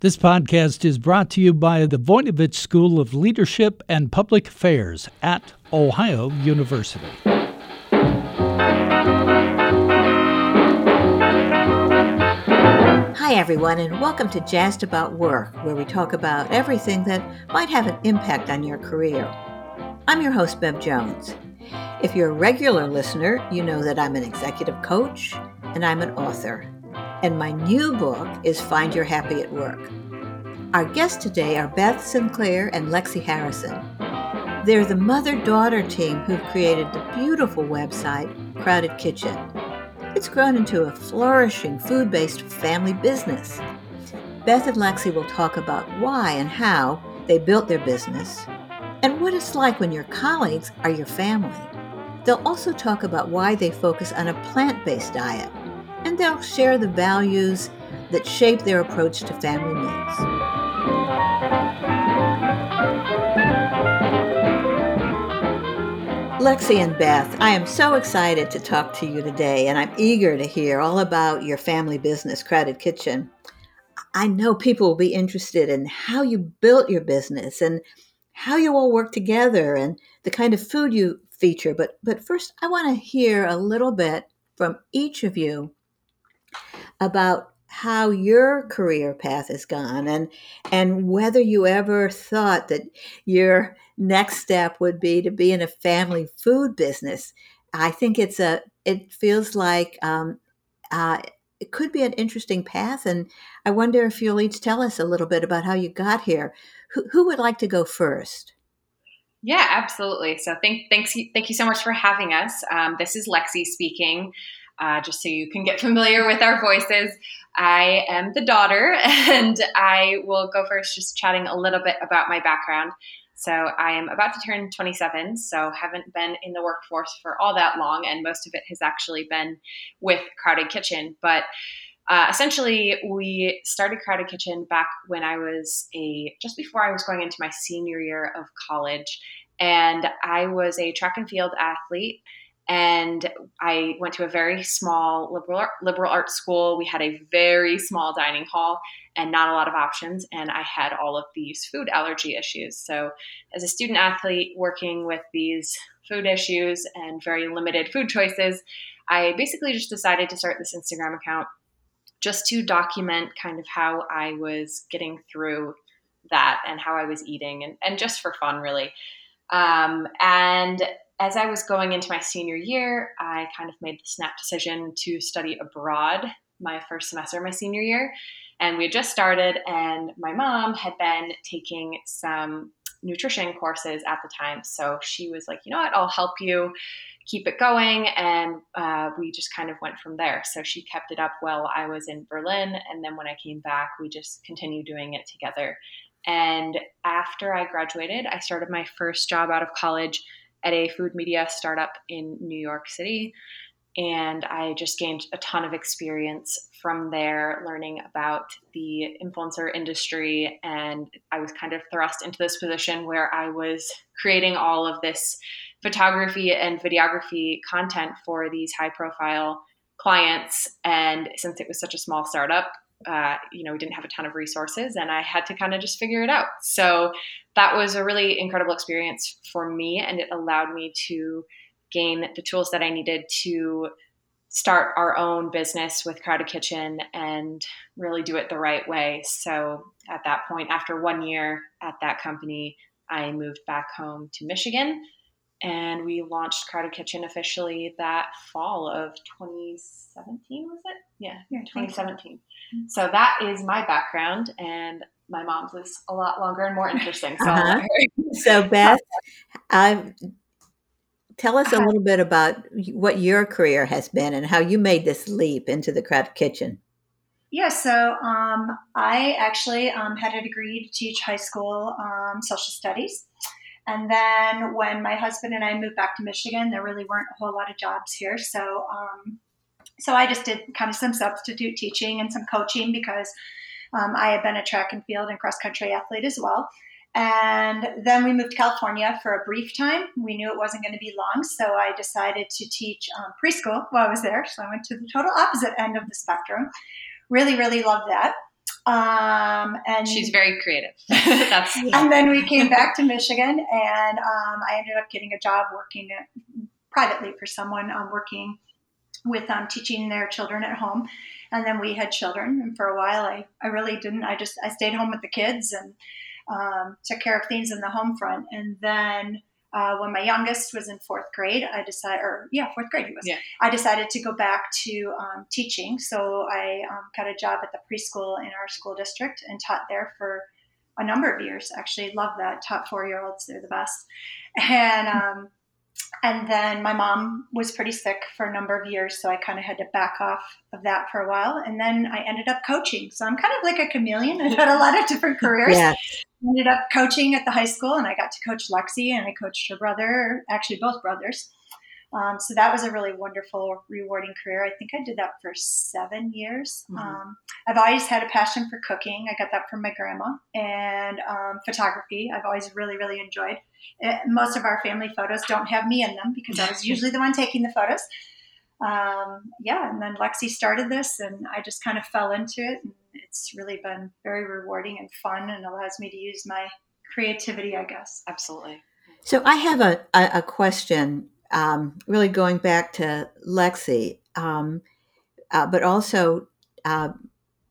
This podcast is brought to you by the Voinovich School of Leadership and Public Affairs at Ohio University. Hi, everyone, and welcome to Jazzed About Work, where we talk about everything that might have an impact on your career. I'm your host, Bev Jones. If you're a regular listener, you know that I'm an executive coach and I'm an author and my new book is Find Your Happy at Work. Our guests today are Beth Sinclair and Lexi Harrison. They're the mother daughter team who've created the beautiful website, Crowded Kitchen. It's grown into a flourishing food based family business. Beth and Lexi will talk about why and how they built their business and what it's like when your colleagues are your family. They'll also talk about why they focus on a plant based diet and they'll share the values that shape their approach to family meals. Lexi and Beth, I am so excited to talk to you today, and I'm eager to hear all about your family business, Crowded Kitchen. I know people will be interested in how you built your business and how you all work together and the kind of food you feature. But, but first, I want to hear a little bit from each of you about how your career path has gone and and whether you ever thought that your next step would be to be in a family food business i think it's a it feels like um, uh, it could be an interesting path and i wonder if you'll each tell us a little bit about how you got here who, who would like to go first yeah, absolutely. So thank thanks thank you so much for having us. Um, this is Lexi speaking uh, just so you can get familiar with our voices. I am the daughter, and I will go first just chatting a little bit about my background. So I am about to turn 27, so haven't been in the workforce for all that long, and most of it has actually been with Crowded Kitchen. But uh, essentially, we started Crowded Kitchen back when I was a just before I was going into my senior year of college, and I was a track and field athlete and I went to a very small liberal liberal arts school. We had a very small dining hall and not a lot of options, and I had all of these food allergy issues. So, as a student athlete working with these food issues and very limited food choices, I basically just decided to start this Instagram account just to document kind of how I was getting through that and how I was eating, and, and just for fun, really. Um, and as I was going into my senior year, I kind of made the snap decision to study abroad my first semester my senior year. And we had just started, and my mom had been taking some nutrition courses at the time. So she was like, you know what, I'll help you keep it going. And uh, we just kind of went from there. So she kept it up while I was in Berlin. And then when I came back, we just continued doing it together. And after I graduated, I started my first job out of college at a food media startup in New York City. And I just gained a ton of experience from there, learning about the influencer industry. And I was kind of thrust into this position where I was creating all of this photography and videography content for these high profile clients. And since it was such a small startup, uh, you know, we didn't have a ton of resources and I had to kind of just figure it out. So that was a really incredible experience for me and it allowed me to gain the tools that I needed to start our own business with Crowded Kitchen and really do it the right way. So at that point, after one year at that company, I moved back home to Michigan and we launched Crowded Kitchen officially that fall of 2017, was it? Yeah, yeah 2017. So. so that is my background, and my mom's is a lot longer and more interesting. So, uh-huh. so Beth, um, tell us a little bit about what your career has been and how you made this leap into the Crowded Kitchen. Yeah, so um, I actually um, had a degree to teach high school um, social studies. And then when my husband and I moved back to Michigan, there really weren't a whole lot of jobs here. So, um, so I just did kind of some substitute teaching and some coaching because um, I had been a track and field and cross country athlete as well. And then we moved to California for a brief time. We knew it wasn't going to be long, so I decided to teach um, preschool while I was there. So I went to the total opposite end of the spectrum. Really, really loved that. Um, and she's very creative. That's and then we came back to Michigan, and um, I ended up getting a job working privately for someone um, working with um, teaching their children at home. And then we had children, and for a while, I, I really didn't. I just I stayed home with the kids and um, took care of things in the home front. And then uh, when my youngest was in fourth grade, I decided, or yeah, fourth grade he was. Yeah. I decided to go back to um, teaching. So I um, got a job at the preschool in our school district and taught there for a number of years. Actually, love that. Taught four year olds; they're the best. And um, and then my mom was pretty sick for a number of years, so I kind of had to back off of that for a while. And then I ended up coaching. So I'm kind of like a chameleon. I've had a lot of different careers. Yeah. Ended up coaching at the high school, and I got to coach Lexi, and I coached her brother, actually both brothers. Um, so that was a really wonderful, rewarding career. I think I did that for seven years. Mhm. Um, I've always had a passion for cooking. I got that from my grandma, and um, photography. I've always really, really enjoyed. Uh, most of our family photos don't have me in them because I was usually the one taking the photos. Um, yeah, and then Lexi started this, and I just kind of fell into it, and it's really been very rewarding and fun, and allows me to use my creativity, I guess. absolutely. So I have a, a, a question, um, really going back to Lexi, um, uh, but also uh,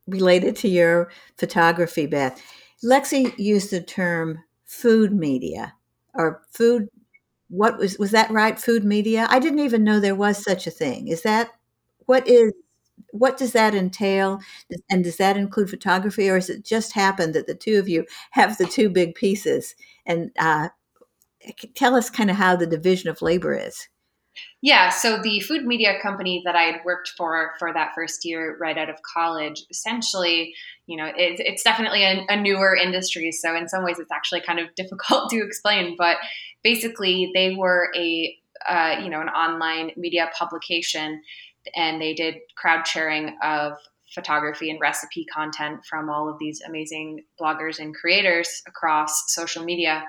related to your photography, Beth. Lexi used the term food media or food. What was was that right? Food media. I didn't even know there was such a thing. Is that what is? What does that entail? And does that include photography, or has it just happened that the two of you have the two big pieces? And uh, tell us kind of how the division of labor is. Yeah, so the food media company that I had worked for for that first year right out of college, essentially, you know, it, it's definitely a, a newer industry. So in some ways, it's actually kind of difficult to explain. But basically, they were a uh, you know an online media publication, and they did crowd sharing of photography and recipe content from all of these amazing bloggers and creators across social media.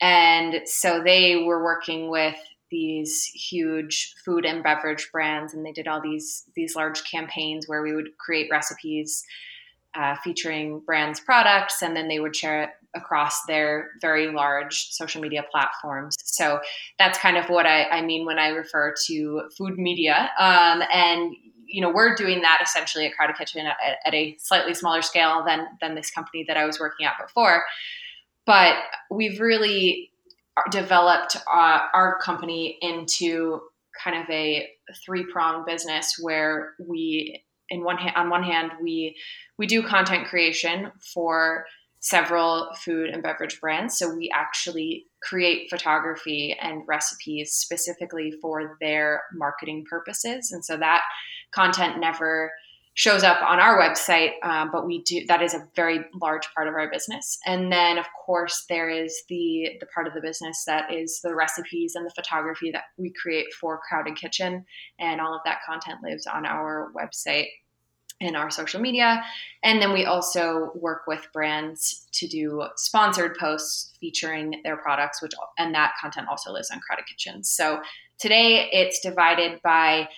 And so they were working with these huge food and beverage brands, and they did all these these large campaigns where we would create recipes uh, featuring brands' products, and then they would share it across their very large social media platforms. So that's kind of what I, I mean when I refer to food media. Um, and you know, we're doing that essentially at Crowded Kitchen at, at a slightly smaller scale than than this company that I was working at before. But we've really developed uh, our company into kind of a three pronged business where we in one hand on one hand we we do content creation for several food and beverage brands. So we actually create photography and recipes specifically for their marketing purposes. And so that content never shows up on our website um, but we do that is a very large part of our business. And then of course there is the the part of the business that is the recipes and the photography that we create for crowded kitchen. And all of that content lives on our website and our social media. And then we also work with brands to do sponsored posts featuring their products which and that content also lives on crowded kitchen. So today it's divided by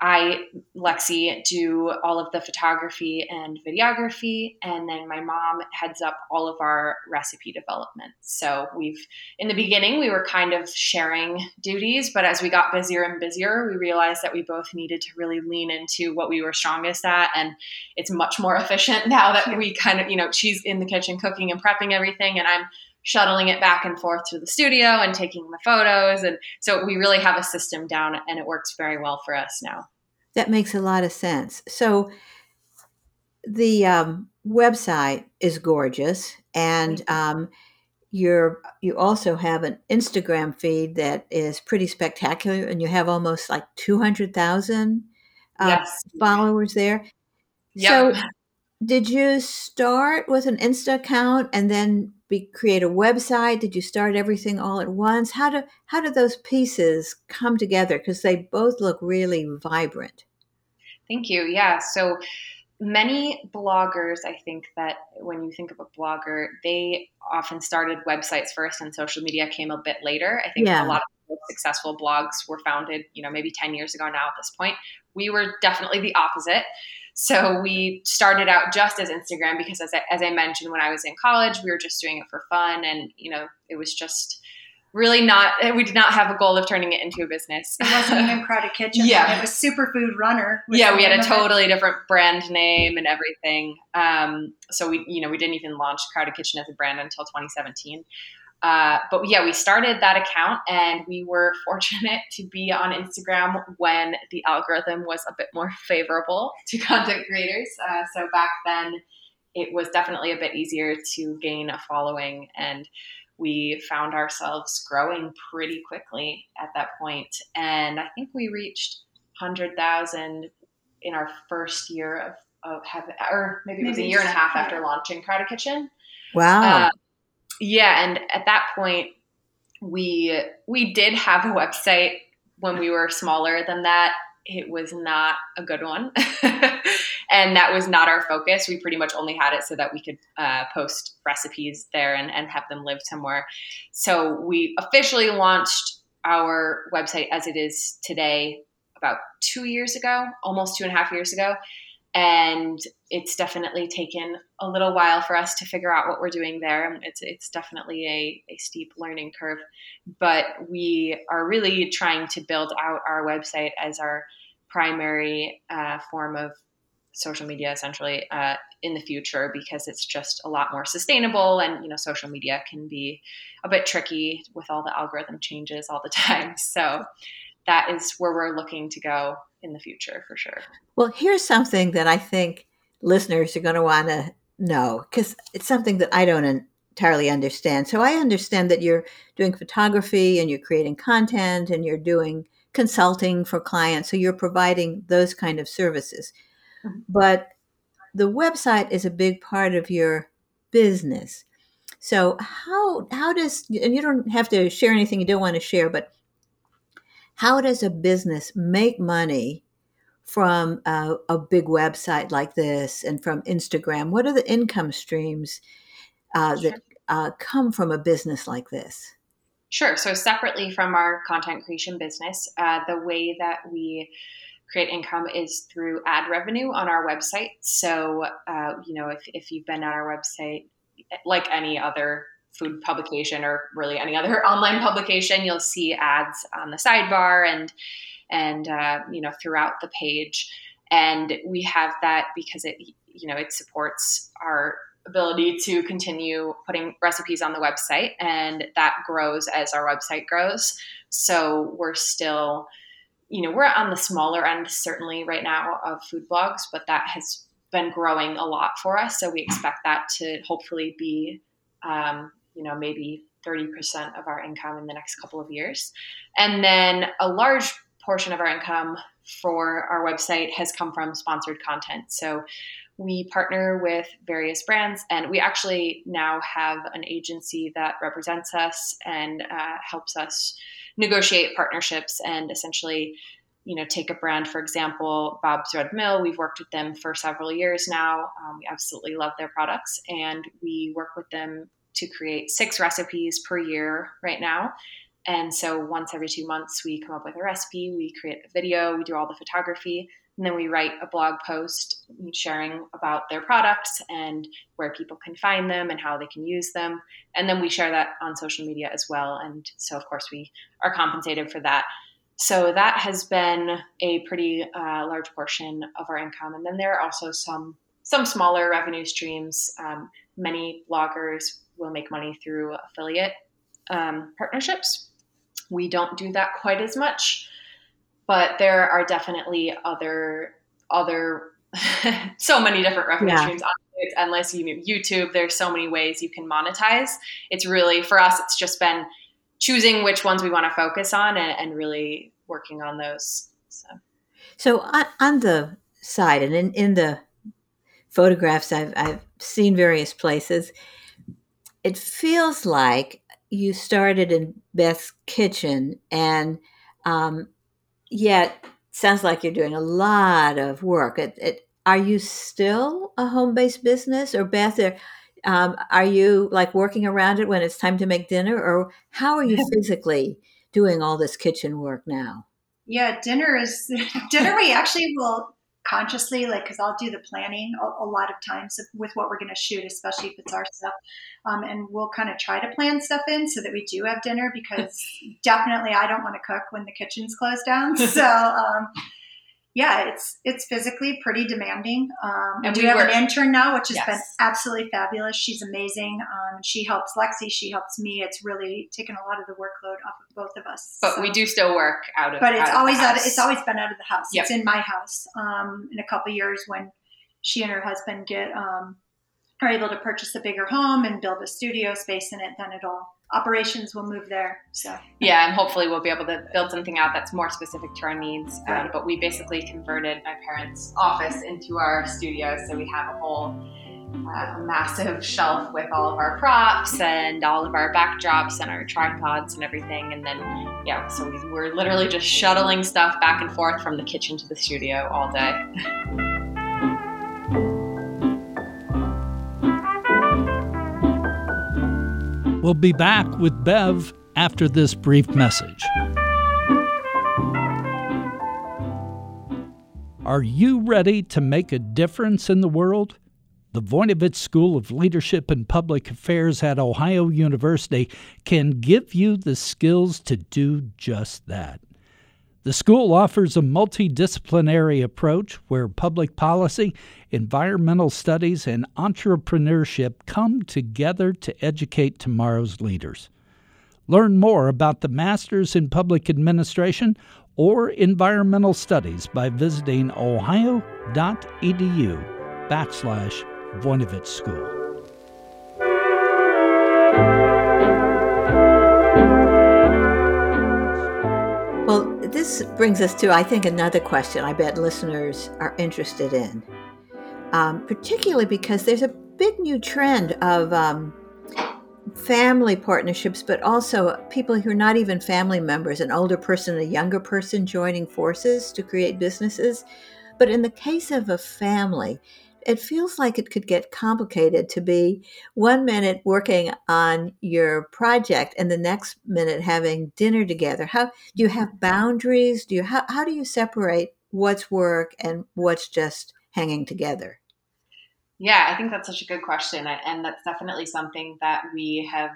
I, Lexi, do all of the photography and videography, and then my mom heads up all of our recipe development. So we've, in the beginning, we were kind of sharing duties, but as we got busier and busier, we realized that we both needed to really lean into what we were strongest at, and it's much more efficient now that we kind of, you know, she's in the kitchen cooking and prepping everything, and I'm shuttling it back and forth to the studio and taking the photos. And so we really have a system down and it works very well for us now. That makes a lot of sense. So the um, website is gorgeous, and um, you're you also have an Instagram feed that is pretty spectacular, and you have almost like two hundred thousand uh, yes. followers there. Yep. So, did you start with an Insta account and then be, create a website? Did you start everything all at once? How do how do those pieces come together? Because they both look really vibrant. Thank you. Yeah. So many bloggers, I think that when you think of a blogger, they often started websites first and social media came a bit later. I think Yeah. a lot of successful blogs were founded, you know, maybe 10 years ago now at this point. We were definitely the opposite. So we started out just as Instagram because, as I, as I mentioned, when I was in college, we were just doing it for fun, and you know, it was just really not. We did not have a goal of turning it into a business. It wasn't even Crowded Kitchen. Yeah, it was Superfood Runner. Yeah, we had a totally different brand name and everything. Um, so we, you know, we didn't even launch Crowded Kitchen as a brand until 2017. Uh, but yeah, we started that account and we were fortunate to be on Instagram when the algorithm was a bit more favorable to content creators. Uh, so back then, it was definitely a bit easier to gain a following and we found ourselves growing pretty quickly at that point. And i think we reached 100000 in our first year of, of having or maybe it was maybe a year and a half after launching crowded kitchen. Wow. Uh, yeah, and at that point, we we did have a website when we were smaller than that. It was not a good one, and that was not our focus. We pretty much only had it so that we could uh, post recipes there and, and have them live somewhere. So we officially launched our website as it is today about two years ago, almost two and a half years ago and it's definitely taken a little while for us to figure out what we're doing there. It's it's definitely a, a steep learning curve, but we are really trying to build out our website as our primary uh, form of social media, essentially uh, in the future, because it's just a lot more sustainable. And you know, social media can be a bit tricky with all the algorithm changes all the time. So that is where we're looking to go in the future for sure. Well, here's something that I think listeners are going to want to know because it's something that I don't entirely understand. So I understand that you're doing photography and you're creating content and you're doing consulting for clients. So you're providing those kind of services. Mm-hmm. But the website is a big part of your business. So how how does and you don't have to share anything you don't want to share, but how does a business make money from a, a big website like this and from Instagram? What are the income streams uh, that uh, come from a business like this? Sure. So, separately from our content creation business, uh, the way that we create income is through ad revenue on our website. So, uh, you know, if, if you've been on our website, like any other food publication or really any other online publication, you'll see ads on the sidebar and and uh, you know throughout the page. And we have that because it you know it supports our ability to continue putting recipes on the website and that grows as our website grows so we're still you know we're on the smaller end certainly right now of food blogs but that has been growing a lot for us so we expect that to hopefully be um, you know, maybe 30% of our income in the next couple of years. And then a large portion of our income for our website has come from sponsored content. So we partner with various brands, and we actually now have an agency that represents us and uh, helps us negotiate partnerships and essentially you know take a brand for example bob's red mill we've worked with them for several years now um, we absolutely love their products and we work with them to create six recipes per year right now. And so once every two months, we come up with a recipe, we create a video, we do all the photography, and then we write a blog post sharing about their products and where people can find them and how they can use them. And then we share that on social media as well. And so, of course, we are compensated for that. So that has been a pretty uh, large portion of our income. And then there are also some some smaller revenue streams. Um, many bloggers will make money through affiliate um, partnerships. We don't do that quite as much, but there are definitely other other so many different revenue yeah. streams. It's endless. You YouTube. There's so many ways you can monetize. It's really for us. It's just been choosing which ones we want to focus on and, and really working on those. So, so on, on the side and in, in the photographs I've, I've seen various places, it feels like you started in Beth's kitchen, and um, yet sounds like you're doing a lot of work. It, it, are you still a home-based business, or Beth? Or, um, are you like working around it when it's time to make dinner, or how are you physically doing all this kitchen work now? Yeah, dinner is dinner. We actually will consciously like because i'll do the planning a, a, lot of times with what we're going to shoot especially if it's our stuff. Um, and we'll kind of try to plan stuff in so that we do have dinner because definitely i don't want to cook when the kitchen's closed down. So um, yeah, it's it's physically pretty demanding. Um, and we, we have an intern now, which has yes. been absolutely fabulous. She's amazing. Um, she helps Lexi. She helps me. It's really taken a lot of the workload off of both of us. But so. we do still work out of. But it's always out. Of, it's always been out of the house. Yep. It's in my house. Um, in a couple years, when she and her husband get um, are able to purchase a bigger home and build a studio space in it, then it'll operations will move there. So yeah, and hopefully we'll be able to build something out that's more specific to our needs. Um, but we basically converted my parents' office into our studio, so we have a whole uh, massive shelf with all of our props and all of our backdrops and our tripods and everything. And then yeah, so we're literally just shuttling stuff back and forth from the kitchen to the studio all day. We'll be back with Bev after this brief message. Are you ready to make a difference in the world? The Voinovich School of Leadership and Public Affairs at Ohio University can give you the skills to do just that. The school offers a multidisciplinary approach where public policy, environmental studies, and entrepreneurship come together to educate tomorrow's leaders. Learn more about the Masters in Public Administration or Environmental Studies by visiting ohio.edu backslash Voinovich School. This brings us to, I think, another question I bet listeners are interested in, um, particularly because there's a big new trend of um, family partnerships, but also people who are not even family members, an older person, a younger person joining forces to create businesses. But in the case of a family, it feels like it could get complicated to be one minute working on your project and the next minute having dinner together. How do you have mm-hmm. boundaries? Do you how, how do you separate what's work and what's just hanging together? Yeah, I think that's such a good question. And that's definitely something that we have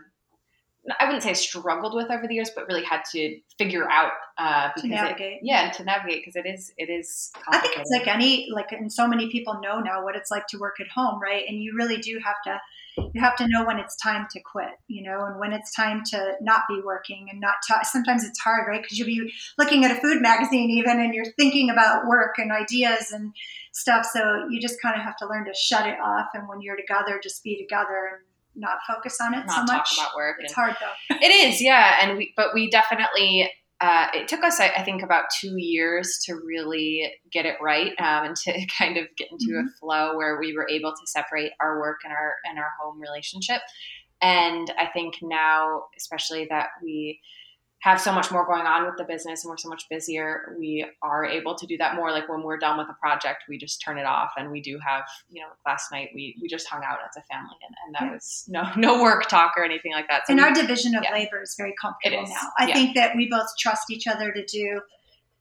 I wouldn't say struggled with over the years, but really had to figure out uh, to navigate. It, yeah, to navigate because it is it is. I think it's like any like, and so many people know now what it's like to work at home, right? And you really do have to you have to know when it's time to quit, you know, and when it's time to not be working and not. T- sometimes it's hard, right? Because you'll be looking at a food magazine even, and you're thinking about work and ideas and stuff. So you just kind of have to learn to shut it off, and when you're together, just be together and not focus on it not so much. about work. It's hard though. It is, yeah, and we but we definitely. Uh, it took us, I, I, think, about two years to really get it right um, and to kind of get into mm-hmm. a flow where we were able to separate our work and our and our home relationship. And I think now, especially that we have so much more going on with the business and we're so much busier, we are able to do that more. Like when we're done with a project, we just turn it off and we do have, you know, last night we, we just hung out as a family and, and that yeah. was no, no work talk or anything like that. So and we, our division of yeah. labor is very comfortable now. I yeah. think that we both trust each other to do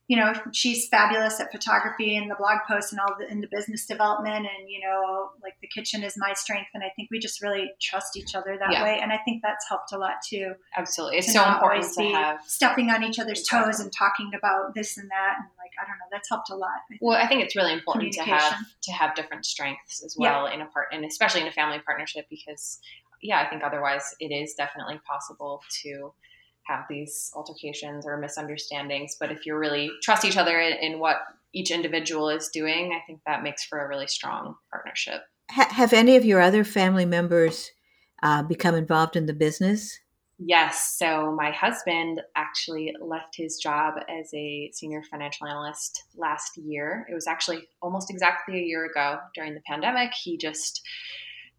you know, she's fabulous at photography and the blog posts and all the, in the business development. And, you know, like the kitchen is my strength. And I think we just really trust each other that yeah. way. And I think that's helped a lot too. Absolutely. It's so important to have stepping on each other's exactly. toes and talking about this and that. And like, I don't know, that's helped a lot. I well, I think it's really important to have, to have different strengths as well yeah. in a part and especially in a family partnership because yeah, I think otherwise it is definitely possible to, have these altercations or misunderstandings. But if you really trust each other in, in, what each individual is doing, I think that makes for a really strong partnership. Ha- have any of your other family members uh, become involved in the business? Yes. So my husband actually left his job as a senior financial analyst last year. It was actually almost exactly a year ago during the pandemic. He just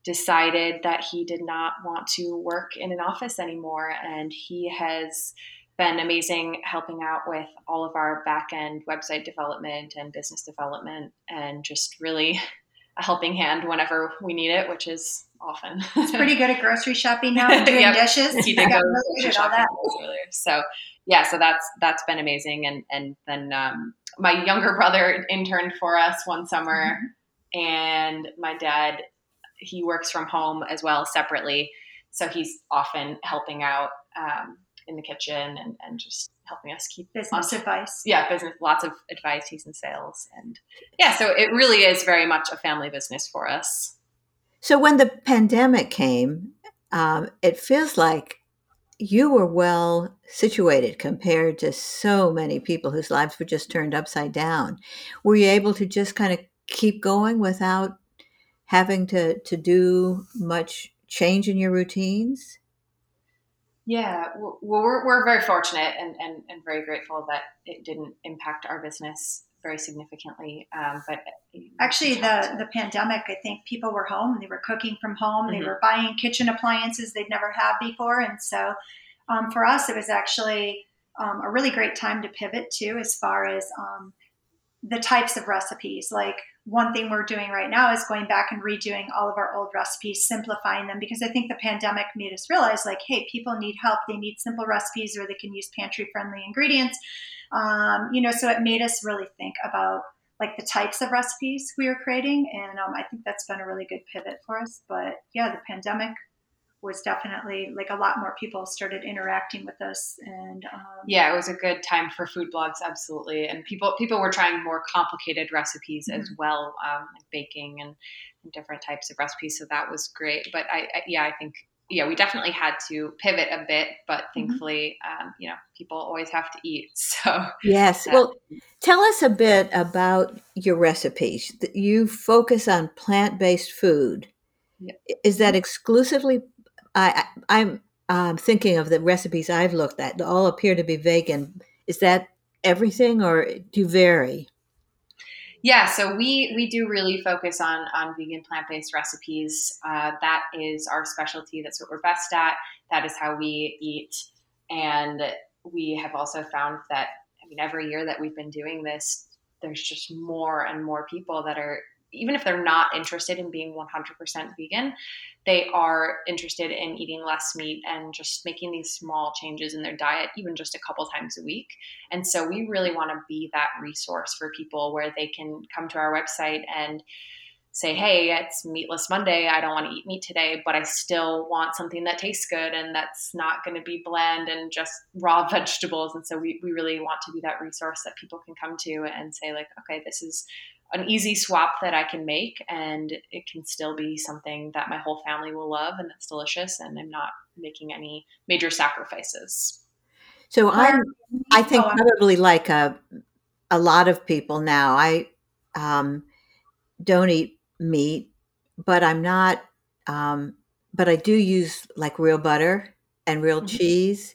decided that he did not want to work in an office anymore. And he has been amazing helping out with all of our back end website development and business development and just really a helping hand whenever we need it, which is often. He's pretty good at grocery shopping now and doing yep. dishes. He did go grocery shopping earlier. So yeah, so that's that's been amazing. And and then um, my younger brother interned for us one summer, mm-hmm. and my dad he works from home as well separately, so he's often helping out um, in the kitchen and, and just helping us keep business on, advice. Yeah, business, lots of advice. He's in sales, and yeah, so it really is very much a family business for us. So when the pandemic came, um, it feels like you were well situated compared to so many people whose lives were just turned upside down. Were you able to just kind of keep going without having to, to do much change in your routines? Yeah, well, we're, we're very fortunate and, and, and very grateful that it didn't impact our business very significantly. Um, but actually, the the pandemic, I think people were home. They were cooking from home. Mm-hmm. They were buying kitchen appliances they'd never had before, and so um, for us, it was actually um, a really great time to pivot too, as far as um, the types of recipes. Like one thing we're doing right now is going back and redoing all of our old recipes, simplifying them because I think the pandemic made us realize like, hey, people need help. They need simple recipes or they can use pantry friendly ingredients. Um, you know, so it made us really think about like the types of recipes we were creating. And um, I think that's been a really good pivot for us. But yeah, the pandemic was definitely like a lot more people started interacting with us and um, yeah it was a good time for food blogs absolutely and people people were trying more complicated recipes mm-hmm. as well um, like baking and, and, different types of recipes so that was great but I, I, yeah i think yeah we definitely had to pivot a bit but mm-hmm. thankfully mm-hmm. um, you know people always have to eat so yes well tell us a bit about your recipes you focus on plant-based food is that exclusively I, I'm um, thinking of the recipes I've looked at. They all appear to be vegan. Is that everything, or do you vary? Yeah, so we we do really focus on on vegan plant based recipes. Uh, that is our specialty. That's what we're best at. That is how we eat, and we have also found that I mean every year that we've been doing this, there's just more and more people that are even if they're not interested in being 100% vegan, they are interested in eating less meat and just making these small changes in their diet, even just a couple times a week. And so we really want to be that resource for people where they can come to our website and say, hey, it's Meatless Monday. I don't want to eat meat today, but I still want something that tastes good and that's not going to be bland and just raw vegetables. And so we, we really want to be that resource that people can come to and say, like, okay, this is an easy swap that I can make, and it can still be something that my whole family will love and that's delicious, and I'm not making any major sacrifices. So I'm, I think oh, probably like a, a lot of people now. I um, don't eat meat, but I'm not. Um, but I do use like real butter and real mm-hmm. cheese.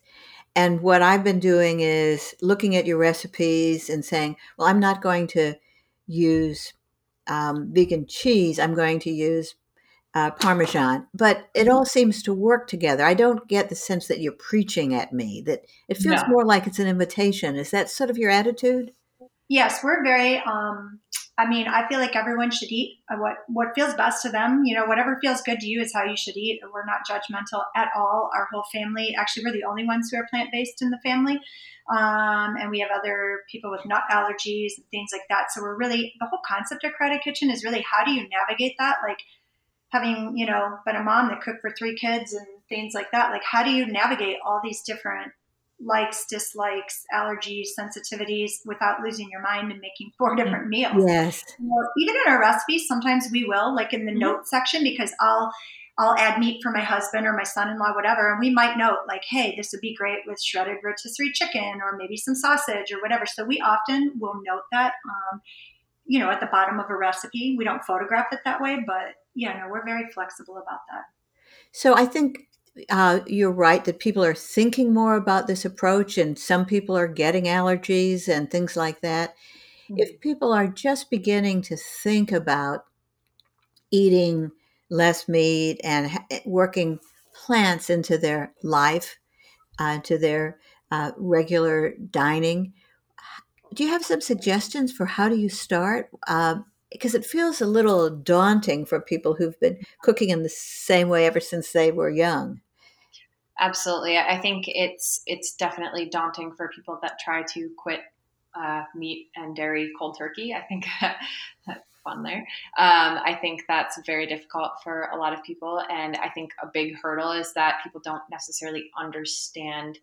And what I've been doing is looking at your recipes and saying, well, I'm not going to use um, vegan cheese, I'm going to use uh, Parmesan. But it all seems to work together. I don't get the sense that you're preaching at me, that it feels no. more like it's an invitation. Is that sort of your attitude? Yes, we're very. Um, I mean, I feel like everyone should eat what what feels best to them. You know, whatever feels good to you is how you should eat. We're not judgmental at all. Our whole family, actually, we're the only ones who are plant based in the family. Um, and we have other people with nut allergies and things like that. So we're really the whole concept of Crowded Kitchen is really how do you navigate that? Like having you know been a mom that cooked for three kids and things like that. Like how do you navigate all these different likes, dislikes, allergies, sensitivities without losing your mind and making four mm, different meals? Yes. You know, even in our recipes, sometimes we will like in the mm-hmm. note section because I'll I'll add meat for my husband or my son-in-law, whatever, and we might note like, hey, this would be great with shredded rotisserie chicken or maybe some sausage or whatever. So we often will note that, um, you know, at the bottom of a recipe. We don't photograph it that way, but yeah, no, we're very flexible about that. So I think uh, you're right that people are thinking more about this approach, and some people are getting allergies and things like that. Mm-hmm. If people are just beginning to think about eating less meat and eh, working plants into their life, uh, to their uh, regular dining. Do you have some suggestions for how do you start? Uh, because it feels a little daunting for people who've been cooking in the same way ever since they were young. Absolutely. I think it's it's definitely daunting for people that try to quit uh, meat and dairy cold turkey. I think that's fun there. Um, I think that's very difficult for a lot of people. And I think a big hurdle is that people don't necessarily understand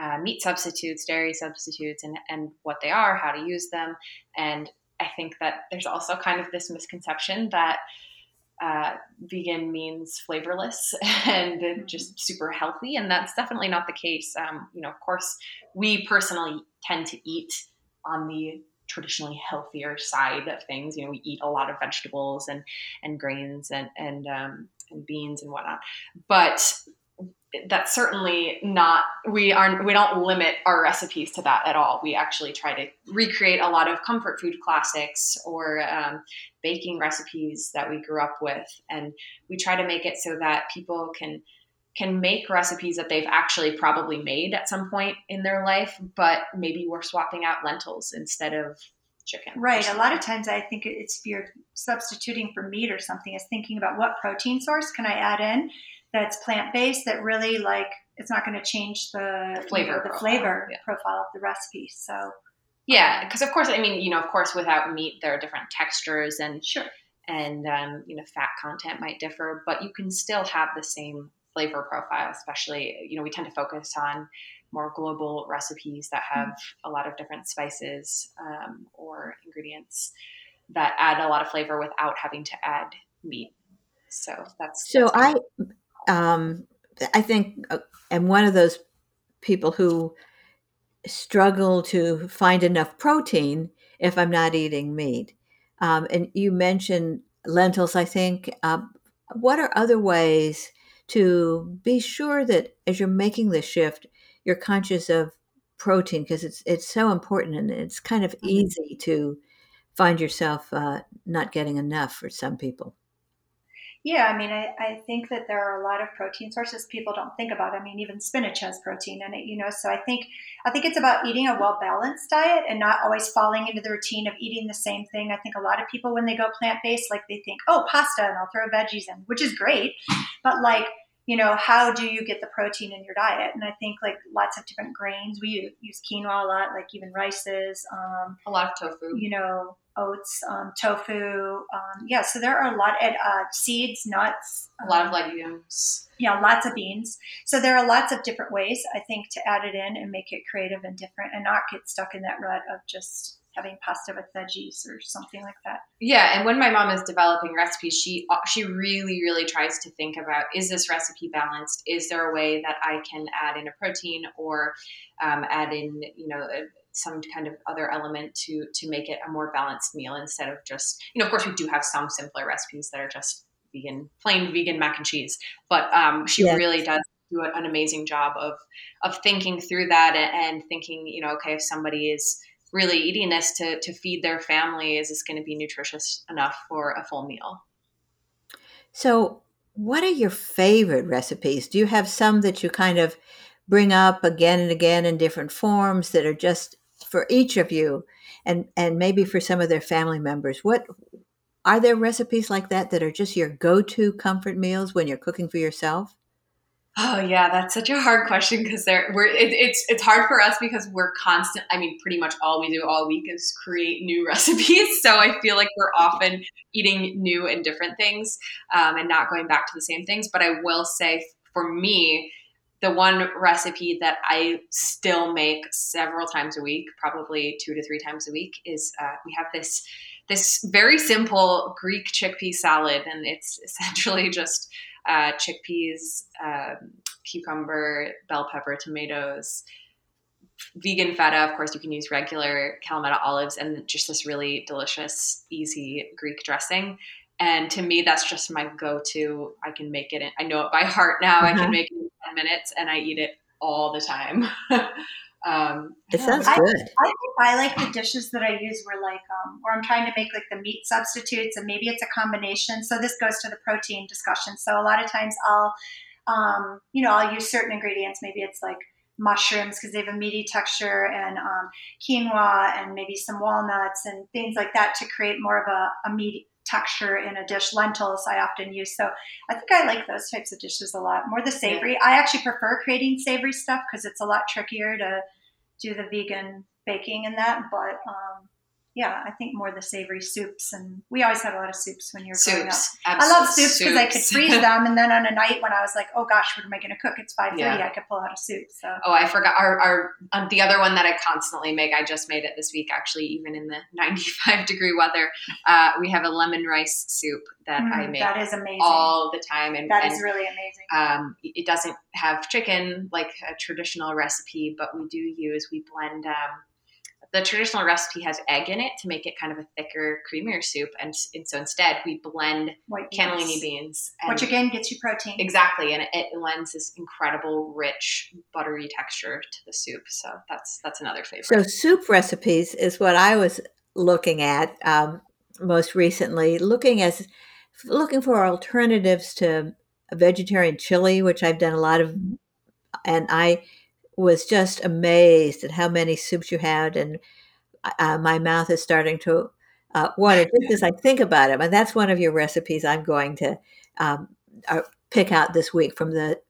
uh, meat substitutes, dairy substitutes, and, and what they are, how to use them. And I think that there's also kind of this misconception that uh, vegan means flavorless and just super healthy, and that's definitely not the case. Um, you know, of course, we personally tend to eat on the traditionally healthier side of things. You know, we eat a lot of vegetables and and grains and and um, and beans and whatnot, but that's certainly not we aren't we don't limit our recipes to that at all. We actually try to recreate a lot of comfort food classics or um, baking recipes that we grew up with. And we try to make it so that people can can make recipes that they've actually probably made at some point in their life but maybe we're swapping out lentils instead of chicken right. A lot of times i think it's if you're substituting for meat or something. Is thinking about what protein source can i add in that's plant based that really like it's not going to change the flavor you know, the profile. flavor Yeah. profile of the recipe. So yeah because of course i mean you know of course without meat there are different textures and sure, and um, you know fat content might differ but you can still have the same flavor profile especially you know we tend to focus on more global recipes that have a lot of different spices um, or ingredients that add a lot of flavor without having to add meat so that's So that's I, um, I think, uh, am one of those people who struggle to find enough protein if I'm not eating meat. Um, and you mentioned lentils. I think. Um, what are other ways to be sure that as you're making the shift, you're conscious of protein because it's it's so important and it's kind of easy to find yourself uh, not getting enough for some people. Yeah. I mean, I, I think that there are a lot of protein sources people don't think about. I mean, even spinach has protein in it, you know. So I think I think it's about eating a well balanced diet and not always falling into the routine of eating the same thing. I think a lot of people when they go plant based, like they think, oh, pasta, and I'll throw veggies in, which is great, but like you know, how do you get the protein in your diet? And I think like lots of different grains. We use quinoa a lot, like even rices. Um, a lot of tofu you know, oats, um, tofu. Um, yeah, so there are a lot of uh, seeds, nuts, a lot of um, legumes yeah, lots of beans. So there are lots of different ways I think to add it in and make it creative and different, and not get stuck in that rut of just having pasta with veggies or something like that. Yeah, and when my mom is developing recipes, she she really really tries to think about is this recipe balanced? Is there a way that I can add in a protein or um, add in you know a, some kind of other element to to make it a more balanced meal instead of just you know of course we do have some simpler recipes that are just vegan plain vegan mac and cheese, but um, she Yes. really does do an amazing job of of thinking through that and, and thinking you know okay if somebody is really eating this to, to feed their family is this going to be nutritious enough for a full meal So, what are your favorite recipes? Do you have some that you kind of bring up again and again in different forms that are just for each of you and and maybe for some of their family members? What are there recipes like that that are just your go-to comfort meals when you're cooking for yourself? oh yeah that's such a hard question because there we're it, it's it's hard for us because we're constant i mean pretty much all we do all week is create new recipes so i feel like we're often eating new and different things um, and not going back to the same things but i will say for me the one recipe that I still make several times a week, probably two to three times a week, is uh, we have this this very simple Greek chickpea salad, and it's essentially just uh, chickpeas, um, cucumber, bell pepper, tomatoes, vegan feta. Of course, you can use regular Kalamata olives, and just this really delicious, easy Greek dressing. And to me, that's just my go-to. I can make it. In, I know it by heart now. I Uh-huh. can make it in ten minutes, and I eat it all the time. um, It sounds I- good. I, I like the dishes that I use where like um, where I'm trying to make like the meat substitutes and maybe it's a combination. So this goes to the protein discussion. So a lot of times I'll um, you know I'll use certain ingredients. Maybe it's like mushrooms because they have a meaty texture and um, quinoa and maybe some walnuts and things like that to create more of a, a meat texture in a dish. Lentils I often use. So I think I like those types of dishes a lot. More the savory. Yeah. I actually prefer creating savory stuff because it's a lot trickier to do the vegan baking in that. But um, yeah, I think more the savory soups, and we always had a lot of soups when you were soups, growing up. I love soups because I could freeze them, and then on a night when I was like, "Oh gosh, what am I going to cook?" It's five thirty. Yeah. I could pull out a soup. So. Oh, I forgot our, our um, the other one that I constantly make. I just made it this week, actually, even in the ninety five degree weather. Uh, we have a lemon rice soup that mm, I make. That is amazing all the time, and that and, is really amazing. Um, it doesn't have chicken like a traditional recipe, but we do use we blend. Um, the traditional recipe has egg in it to make it kind of a thicker, creamier soup. And, and so instead, we blend White cannellini beans, which again gets you protein. Exactly, and it, it, lends this incredible, rich, buttery texture to the soup. So that's that's another favorite. So soup recipes is what I was looking at um, most recently, looking as looking for alternatives to a vegetarian chili, which I've done a lot of, and I was just amazed at how many soups you had, and uh, my mouth is starting to uh, water just as I think about it. And that's one of your recipes I'm going to um, uh, pick out this week from the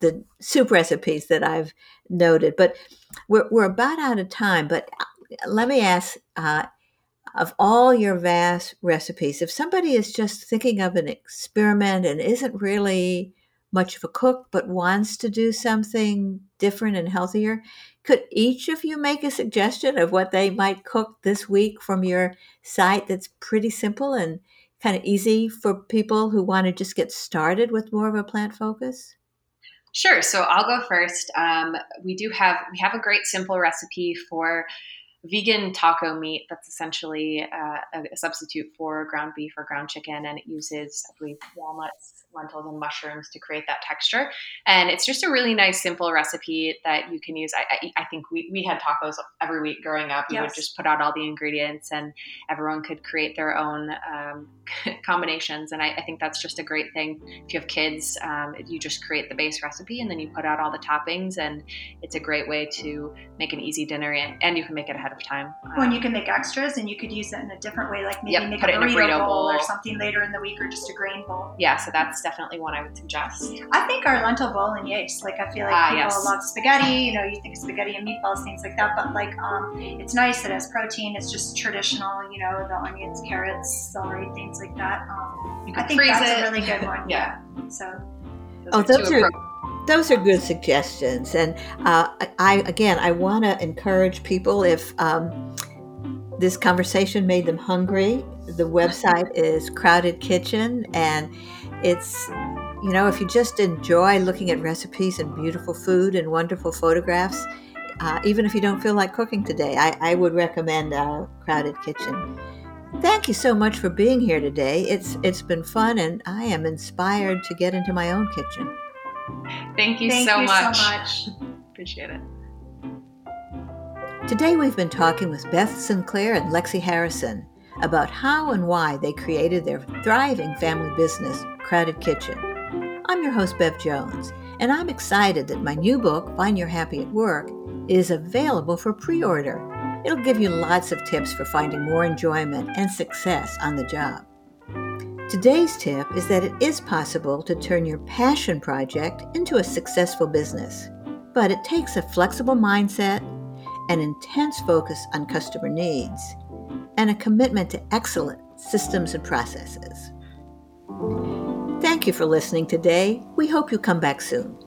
the soup recipes that I've noted. But we're we're about out of time. But uh, let me ask. Uh, of all your vast recipes, if somebody is just thinking of an experiment and isn't really much of a cook but wants to do something different and healthier, could each of you make a suggestion of what they might cook this week from your site that's pretty simple and kind of easy for people who want to just get started with more of a plant focus? Sure. So I'll go first. Um, we do have we have a great simple recipe for vegan taco meat that's essentially uh, a, substitute for ground beef or ground chicken, and it uses, I believe, walnuts, lentils, and mushrooms to create that texture. And it's just a really nice, simple recipe that you can use. I, I, I think we, we had tacos every week growing up. We yes. would just put out all the ingredients, and everyone could create their own um, combinations. And I, I, think that's just a great thing. If you have kids, um, you just create the base recipe, and then you put out all the toppings, and it's a great way to make an easy dinner, and, and you can make it ahead of time. When you can make extras and you could use it in a different way, like maybe yep, make a burrito, a burrito, bowl, bowl or something later in the week or just a grain bowl. Yeah, so that's definitely one I would suggest. I think our lentil bowl and bolognese, like I feel like uh, people yes. love spaghetti, you know, you think spaghetti and meatballs, things like that, but like um, it's nice, it has protein, it's just traditional, you know, the onions, carrots, celery, things like that. Um, I think that's it. a really good one. yeah. So. Those oh, those are those are good suggestions. And uh, I, again, I want to encourage people if um, this conversation made them hungry, the website is Crowded Kitchen. And it's, you know, if you just enjoy looking at recipes and beautiful food and wonderful photographs, uh, even if you don't feel like cooking today, I, I would recommend uh, Crowded Kitchen. Thank you so much for being here today. It's it's been fun, and I am inspired to get into my own kitchen. Thank you, Thank so, you much. so much. Appreciate it. Today we've been talking with Beth Sinclair and Lexi Harrison about how and why they created their thriving family business, Crowded Kitchen. I'm your host, Bev Jones, and I'm excited that my new book, Find Your Happy at Work, is available for pre order. It'll give you lots of tips for finding more enjoyment and success on the job. Today's tip is that it is possible to turn your passion project into a successful business, but it takes a flexible mindset, an intense focus on customer needs, and a commitment to excellent systems and processes. Thank you for listening today. We hope you come back soon.